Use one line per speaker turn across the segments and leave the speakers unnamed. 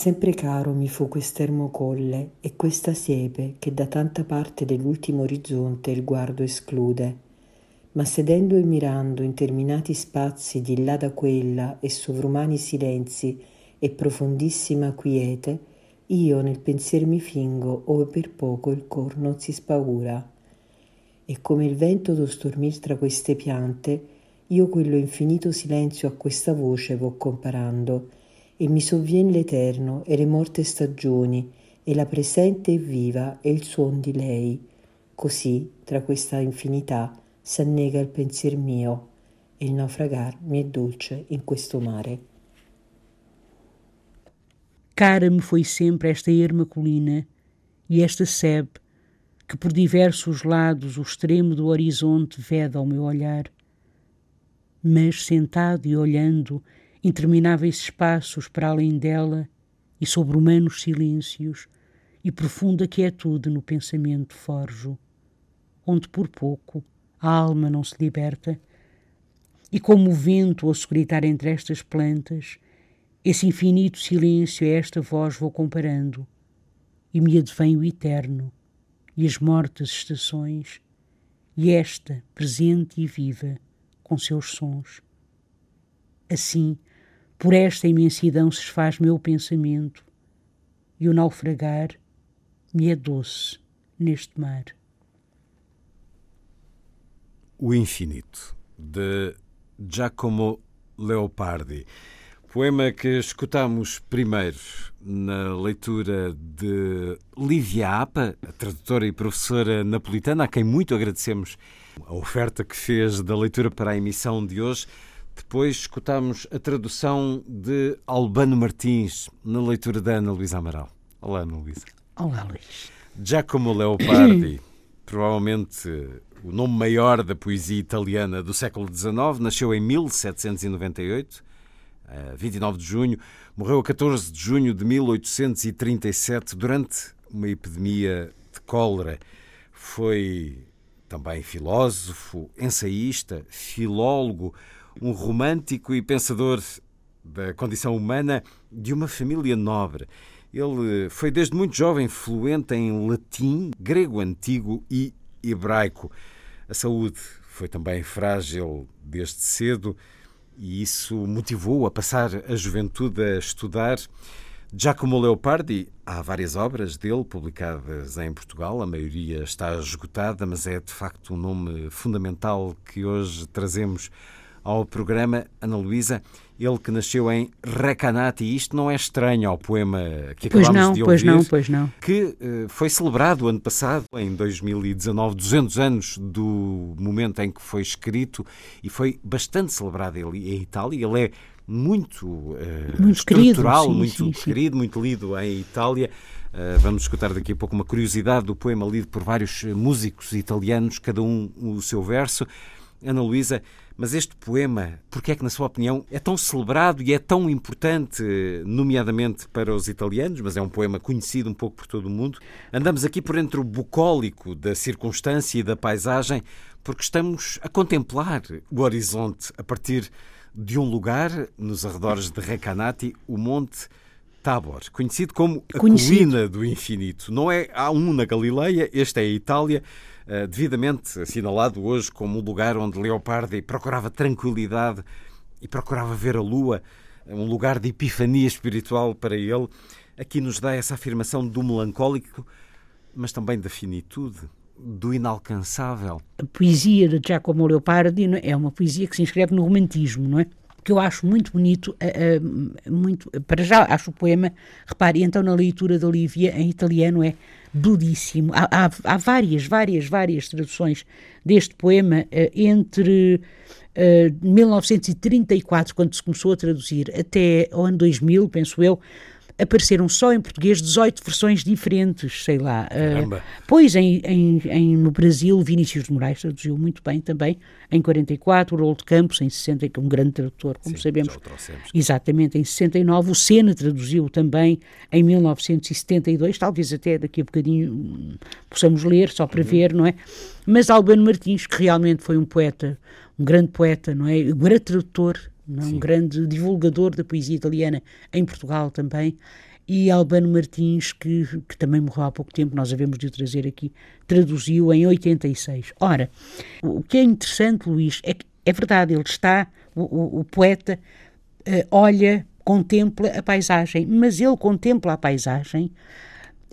Sempre caro mi fu quest'ermo colle e questa siepe che da tanta parte dell'ultimo orizzonte il guardo esclude. Ma sedendo e mirando interminati spazi di là da quella e sovrumani silenzi e profondissima quiete, io nel pensier mi fingo ove per poco il cor non si spaura. E come il vento do stormir tra queste piante, io quello infinito silenzio a questa voce vo comparando, e mi sovvien l'eterno e le morte stagioni e la presente e viva e il suon di lei. Così, tra questa infinità, s'annega il pensier mio e il naufragar mi è dolce in questo mare.
Cara me foi sempre esta colina e esta sebe que por diversos lados o extremo do horizonte veda ao meu olhar. Mas sentado e olhando, intermináveis espaços para além dela e sobre humanos silêncios e profunda quietude no pensamento forjo, onde por pouco a alma não se liberta, e como o vento a seguritar entre estas plantas, esse infinito silêncio a esta voz vou comparando, e me advém o eterno, e as mortas estações, e esta presente e viva, com seus sons. Assim, por esta imensidão se faz meu pensamento, e o naufragar me é doce neste mar.
O Infinito, de Giacomo Leopardi. Poema que escutamos primeiro na leitura de Lívia Apa, tradutora e professora napolitana, a quem muito agradecemos a oferta que fez da leitura para a emissão de hoje. Depois escutamos a tradução de Albano Martins na leitura da Ana Luísa Amaral. Olá, Ana Luísa.
Olá, Luís.
Giacomo Leopardi, provavelmente o nome maior da poesia italiana do século XIX, nasceu em 1798, 29 de junho, morreu a 14 de junho de 1837 durante uma epidemia de cólera. Foi também filósofo, ensaísta, filólogo, um romântico e pensador da condição humana de uma família nobre. Ele foi desde muito jovem fluente em latim, grego antigo e hebraico. A saúde foi também frágil desde cedo e isso motivou a passar a juventude a estudar. Giacomo Leopardi, há várias obras dele publicadas em Portugal, a maioria está esgotada, mas é de facto um nome fundamental que hoje trazemos ao programa Ana Luísa, ele que nasceu em Recanati, e isto não é estranho ao poema que
pois
acabamos
não,
de ouvir,
pois não, pois não.
que uh, foi celebrado ano passado, em 2019, 200 anos do momento em que foi escrito, e foi bastante celebrado ele em Itália. Ele é muito, uh,
muito
estrutural,
querido, sim,
muito
sim,
querido,
sim.
muito lido em Itália. Uh, vamos escutar daqui a pouco uma curiosidade do poema lido por vários músicos italianos, cada um o seu verso. Ana Luísa, mas este poema, porque é que, na sua opinião, é tão celebrado e é tão importante, nomeadamente para os italianos, mas é um poema conhecido um pouco por todo o mundo? Andamos aqui por entre o bucólico da circunstância e da paisagem, porque estamos a contemplar o horizonte a partir de um lugar, nos arredores de Recanati, o Monte Tabor, conhecido como a
Conhecido.
colina do infinito. Não é há um na Galileia, este é a Itália, devidamente assinalado hoje como o lugar onde Leopardi procurava tranquilidade e procurava ver a lua, um lugar de epifania espiritual para ele. Aqui nos dá essa afirmação do melancólico, mas também da finitude, do inalcançável.
A poesia de Giacomo Leopardi é? é uma poesia que se inscreve no romantismo, não é? Que eu acho muito bonito, uh, uh, muito, para já acho o poema, repare, então na leitura da Olivia em italiano é belíssimo. Há, há, há várias, várias, várias traduções deste poema uh, entre 1934, quando se começou a traduzir, até o ano 2000, penso eu, apareceram só em português 18 versões diferentes, sei lá. Uh, pois, em, em, em, no Brasil, Vinícius de Moraes traduziu muito bem também, em 44, o Rolo de Campos, em 60, que é um grande tradutor, como
Sim,
sabemos.
trouxemos.
Exatamente, em 69, o Sena traduziu também em 1972, talvez até daqui a bocadinho hum, possamos ler, só para uhum. ver, não é? Mas Albano Martins, que realmente foi um poeta, um grande poeta, não é? Um grande tradutor, não? um grande divulgador da poesia italiana em Portugal também, e Albano Martins, que, que também morreu há pouco tempo, nós havemos de o trazer aqui, traduziu em 86. Ora, o que é interessante, Luís, é que é verdade, ele está, o, o, o poeta uh, olha, contempla a paisagem, mas ele contempla a paisagem.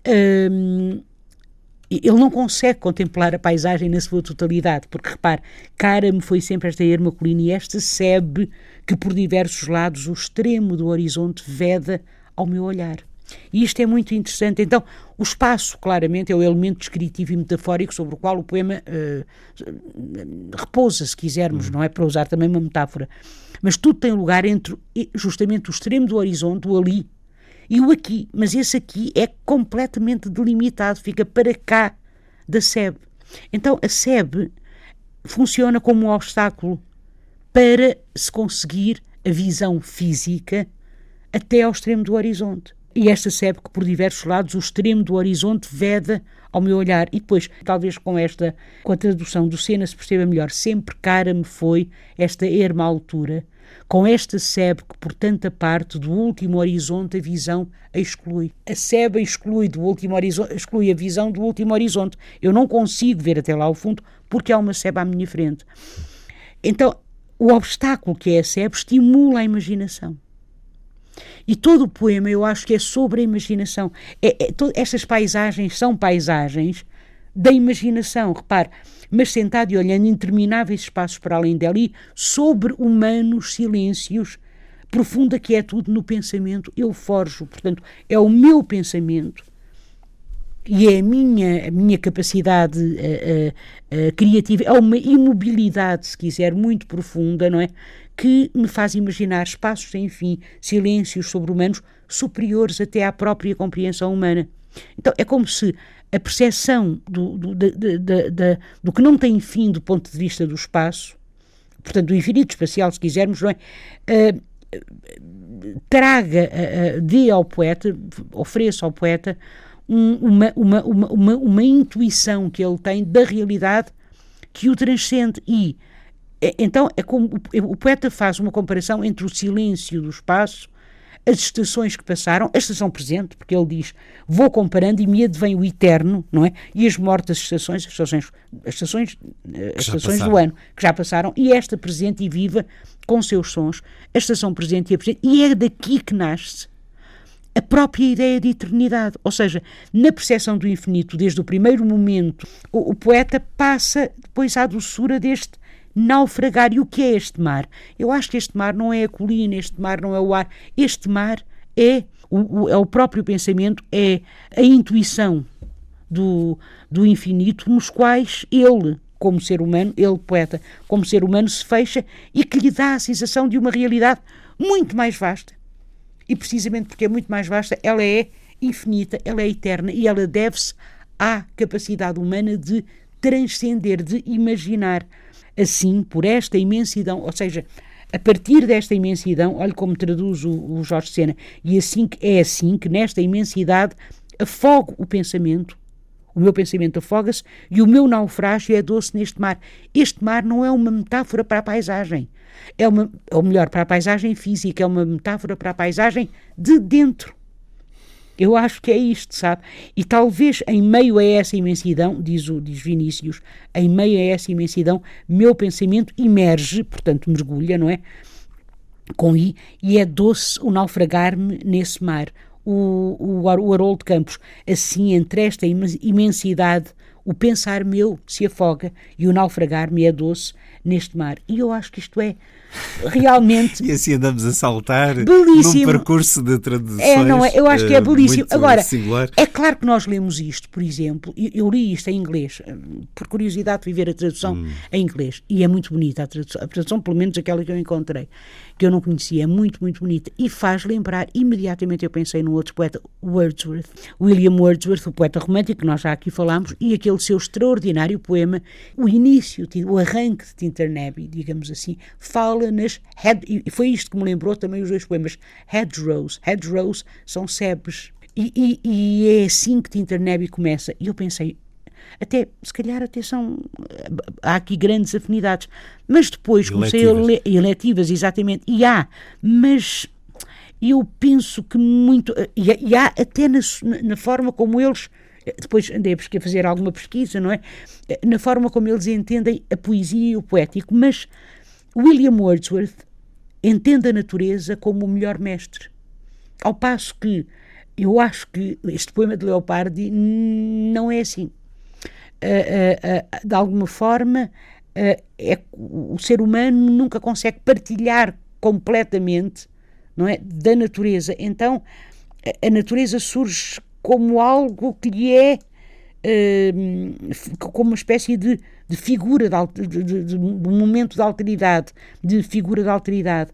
Uh, ele não consegue contemplar a paisagem na sua totalidade, porque repare, cara-me foi sempre esta erma colina e esta sebe que por diversos lados o extremo do horizonte veda ao meu olhar. E isto é muito interessante. Então, o espaço, claramente, é o elemento descritivo e metafórico sobre o qual o poema uh, repousa, se quisermos, não é? Para usar também uma metáfora. Mas tudo tem lugar entre justamente o extremo do horizonte, o ali, e o aqui, mas esse aqui é completamente delimitado, fica para cá da SEB. Então a SEB funciona como um obstáculo para se conseguir a visão física até ao extremo do horizonte. E esta SEB que por diversos lados o extremo do horizonte veda ao meu olhar. E depois, talvez com esta, com a tradução do Sena se perceba melhor, sempre cara me foi esta erma altura com esta sebe que, por tanta parte do último horizonte, a visão a exclui. A sebe exclui, do último horizonte, exclui a visão do último horizonte. Eu não consigo ver até lá ao fundo porque há uma sebe à minha frente. Então, o obstáculo que é a sebe estimula a imaginação. E todo o poema eu acho que é sobre a imaginação. É, é, estas paisagens são paisagens da imaginação. Repare, mas sentado e olhando intermináveis espaços para além e sobre humanos silêncios, profunda quietude no pensamento, eu forjo. Portanto, é o meu pensamento e é a minha, a minha capacidade uh, uh, criativa, é uma imobilidade, se quiser, muito profunda, não é? Que me faz imaginar espaços sem fim, silêncios sobre-humanos superiores até à própria compreensão humana. Então, é como se a percepção do, do, de, do que não tem fim do ponto de vista do espaço, portanto, do infinito espacial, se quisermos, não é? Uh, traga, uh, dê ao poeta, ofereça ao poeta um, uma, uma, uma, uma, uma intuição que ele tem da realidade que o transcende e então é como o poeta faz uma comparação entre o silêncio do espaço as estações que passaram, a estação presente, porque ele diz, vou comparando e me advém o eterno, não é? E as mortas estações, as estações, as estações, as estações do ano, que já passaram, e esta presente e viva, com seus sons, a estação presente e a presente, e é daqui que nasce a própria ideia de eternidade. Ou seja, na percepção do infinito, desde o primeiro momento, o, o poeta passa depois à doçura deste naufragar. E o que é este mar? Eu acho que este mar não é a colina, este mar não é o ar, este mar é o, é o próprio pensamento, é a intuição do, do infinito, nos quais ele, como ser humano, ele, poeta, como ser humano, se fecha e que lhe dá a sensação de uma realidade muito mais vasta. E precisamente porque é muito mais vasta, ela é infinita, ela é eterna e ela deve-se à capacidade humana de transcender, de imaginar assim, por esta imensidão, ou seja, a partir desta imensidão, olhe como traduz o, o Jorge Sena, e assim que é assim que nesta imensidade afogo o pensamento, o meu pensamento afoga-se e o meu naufrágio é doce neste mar. Este mar não é uma metáfora para a paisagem, é uma, ou melhor, para a paisagem física, é uma metáfora para a paisagem de dentro. Eu acho que é isto, sabe? E talvez em meio a essa imensidão, diz, o, diz Vinícius, em meio a essa imensidão, meu pensamento emerge, portanto mergulha, não é? Com I, e é doce o naufragar-me nesse mar. O, o, o Haroldo Campos, assim, entre esta imensidade, o pensar meu se afoga e o naufragar me é doce neste mar. E eu acho que isto é realmente.
e assim andamos a saltar
belíssimo.
num percurso de traduções.
É, não é? Eu acho que é
uh,
belíssimo. Agora,
singular.
é claro que nós lemos isto, por exemplo, eu, li isto em inglês, por curiosidade de ver a tradução hum. em inglês, e é muito bonita a tradução, a tradução, pelo menos aquela que eu encontrei, que eu não conhecia, é muito, muito bonita, e faz lembrar, imediatamente eu pensei num outro poeta, Wordsworth, William Wordsworth, o poeta romântico, que nós já aqui falámos, e aquele seu extraordinário poema, o início, o arranque de Tinternabby, digamos assim, fala nas e foi isto que me lembrou também os dois poemas, hedgerows, hedgerows são sebes, e, e, e, é assim que Tinternabby começa. E eu pensei, até, se calhar até são, há aqui grandes afinidades, mas depois comecei a ler, eletivas, exatamente, e há, mas eu penso que muito, e, e há até na, na forma como eles depois andei a fazer alguma pesquisa, não é? Na forma como eles entendem a poesia e o poético, mas William Wordsworth entende a natureza como o melhor mestre. Ao passo que eu acho que este poema de Leopardi não é assim. Uh, uh, uh, de alguma forma, é, o ser humano nunca consegue partilhar completamente não é, da natureza. Então, a natureza surge como algo que lhe é como uma espécie de, de figura de, de, de, momento de alteridade, de figura de alteridade.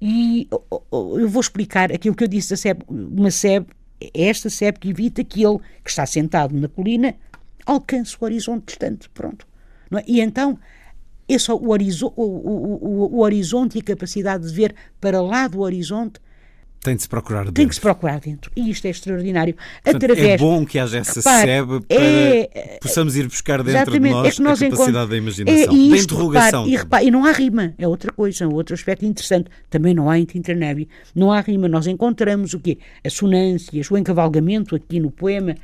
E eu vou explicar aquilo que eu disse da SEB, uma SEB, esta SEB que evita que ele, que está sentado na colina, alcance o horizonte distante, pronto. É? E então, esse, o, horizo, o, o, o, horizonte e a capacidade de ver para lá do horizonte
tem de se procurar dentro.
Tem que se procurar dentro. E isto é extraordinário.
Portanto, Através, é bom que haja essa repare, sebe para é, possamos ir buscar dentro de nós, é nós a capacidade da imaginação, é isto, da interrogação.
Repare, e, repare, e não há rima. É outra coisa, é outro aspecto interessante. Também não há em Tinternebi. Não há rima. Nós encontramos o quê? Assonâncias, o encavalgamento aqui no poema.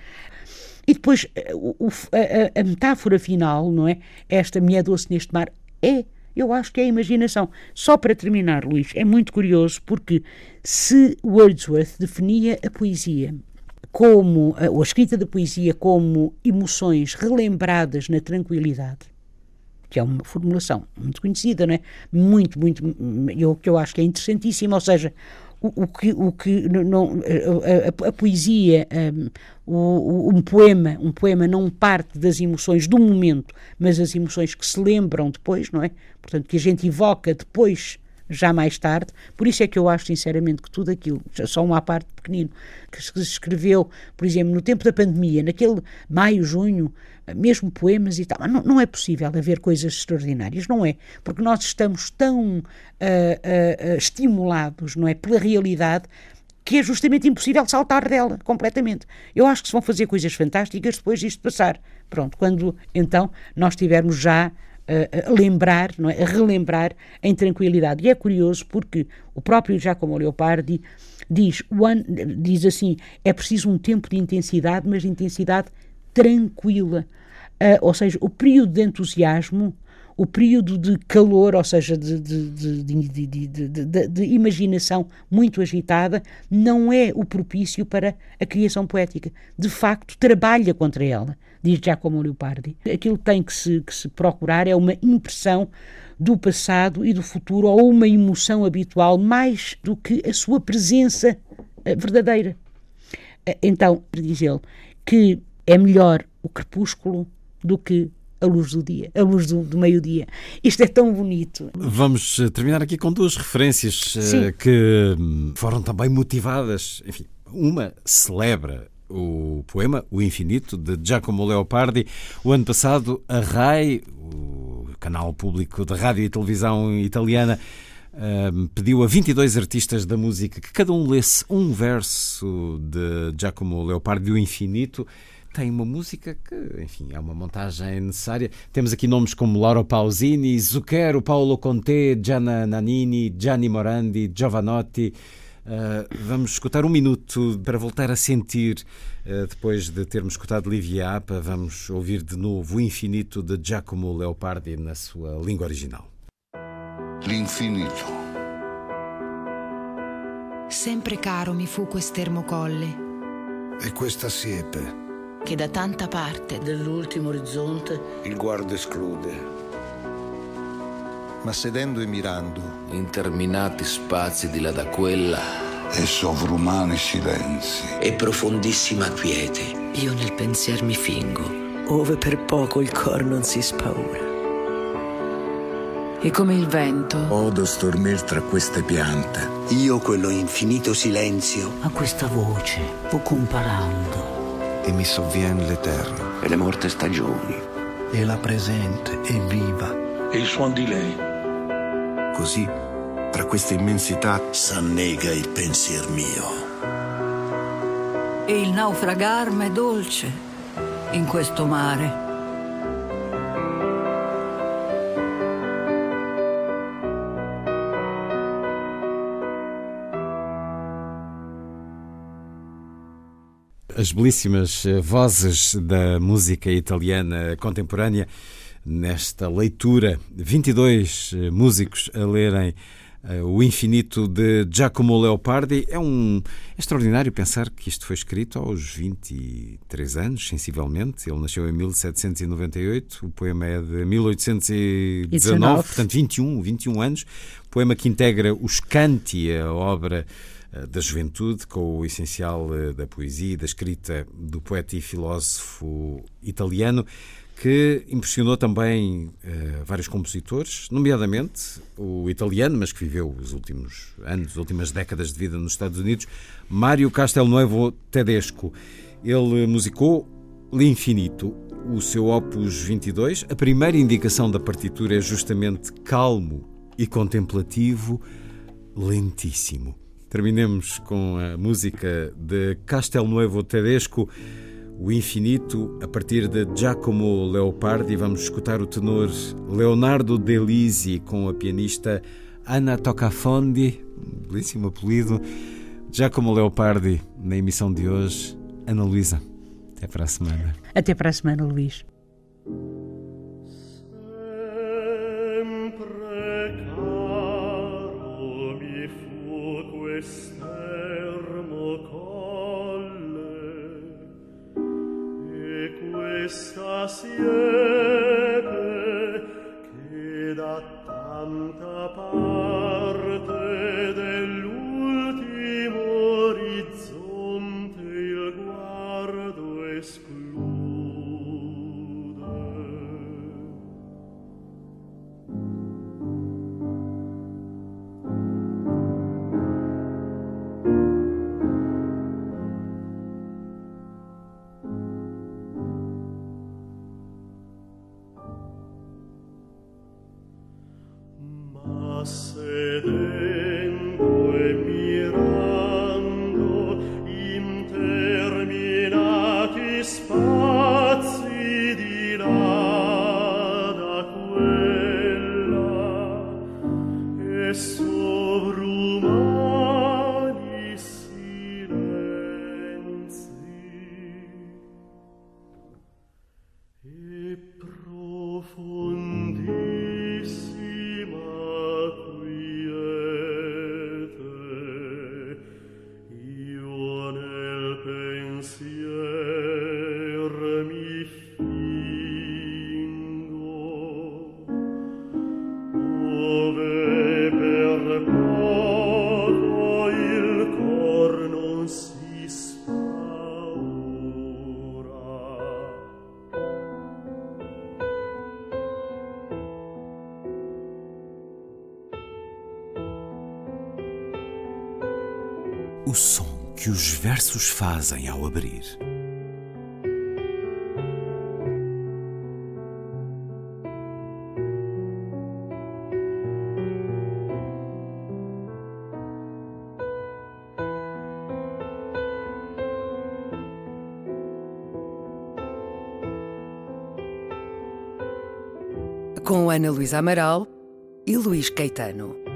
E depois o, a, a, metáfora final, não é? Esta minha doce neste mar é eu acho que é a imaginação. Só para terminar, Luís, é muito curioso porque se Wordsworth definia a poesia como, ou a escrita da poesia como emoções relembradas na tranquilidade, que é uma formulação muito conhecida, não é? Muito, muito, eu, que eu acho que é interessantíssima, ou seja, o, que, o que não, a, a, a poesia, um, um poema, um poema não parte das emoções do momento, mas as emoções que se lembram depois, não é? Portanto, que a gente evoca depois já mais tarde. Por isso é que eu acho, sinceramente, que tudo aquilo, só uma parte pequenino, que se escreveu, por exemplo, no tempo da pandemia, naquele maio, junho, mesmo poemas e tal, não, não é possível haver coisas extraordinárias, não é? Porque nós estamos tão uh, uh, estimulados, não é, pela realidade que é justamente impossível saltar dela completamente. Eu acho que se vão fazer coisas fantásticas depois disto passar. Pronto, quando então nós tivermos já a lembrar, não é? a relembrar em tranquilidade. E é curioso porque o próprio Giacomo Leopardi diz, one, diz assim: é preciso um tempo de intensidade, mas de intensidade tranquila. Uh, ou seja, o período de entusiasmo, o período de calor, ou seja, de, de, de, de, imaginação muito agitada, não é o propício para a criação poética. De facto, trabalha contra ela diz Giacomo Leopardi. Aquilo tem que se, que se procurar é uma impressão do passado e do futuro ou uma emoção habitual mais do que a sua presença eh, verdadeira. Eh, então, diz ele que é melhor o crepúsculo do que a luz do dia, a luz do, do meio-dia. Isto é tão bonito.
Vamos eh, terminar aqui com duas referências uh, que hum, foram também motivadas. Enfim, uma celebra o poema O Infinito, de Giacomo Leopardi. O ano passado, a RAI, o canal público de rádio e televisão italiana, ehm, pediu a 22 artistas da música que cada um lesse um verso de Giacomo Leopardi, O Infinito. Tem uma música que, enfim, é uma montagem necessária. Temos aqui nomes como Laura Pausini, Zucchero, Paolo Conte, Gianna Nannini, Gianni Morandi, Giovanotti. Uh, vamos escutar um minuto para voltar a sentir, uh, depois de termos escutado Livia Apa, vamos ouvir de novo o infinito de Giacomo Leopardi na sua língua original.
L'infinito.
Sempre caro mi fu quest'ermo colle.
E questa siepe
che da tanta parte
dell'ultimo orizzonte
il guardo esclude.
Ma sedendo e mirando,
interminati spazi di là da quella
e sovrumani silenzi
e profondissima quiete.
Io nel pensier mi fingo, ove per poco il cor non si spaura.
E come il vento
odo stormir tra queste piante.
Io quello infinito silenzio.
A questa voce o comparando.
E mi sovvien l'eterno.
E le morte stagioni.
E la presente e viva.
E il suon di lei.
Così tra queste immensità
s'annega il pensier mio.
E il naufragar m'è dolce in questo mare.
As belíssimas eh, vozes da música italiana contemporânea nesta leitura. 22 eh, músicos a lerem Uh, o Infinito de Giacomo Leopardi. É um é extraordinário pensar que isto foi escrito aos 23 anos, sensivelmente. Ele nasceu em 1798, o poema é de 1819, 19. portanto 21, 21 anos. Poema que integra os canti, a obra da juventude, com o essencial uh, da poesia e da escrita do poeta e filósofo italiano que impressionou também uh, vários compositores, nomeadamente o italiano, mas que viveu os últimos anos, as últimas décadas de vida nos Estados Unidos, Mário Castelnuovo Tedesco. Ele musicou L'Infinito, o seu opus 22. A primeira indicação da partitura é justamente calmo e contemplativo, lentíssimo. Terminemos com a música de Castelnuovo Tedesco o Infinito, a partir de Giacomo Leopardi. Vamos escutar o tenor Leonardo Delisi com a pianista Ana Tocafondi, um belíssimo apelido. Giacomo Leopardi, na emissão de hoje. Ana Luísa, até para a semana.
Até para a semana, Luís.
esterno colle, e questa os versos fazem ao abrir.
Com Ana Luísa Amaral e Luís Caetano.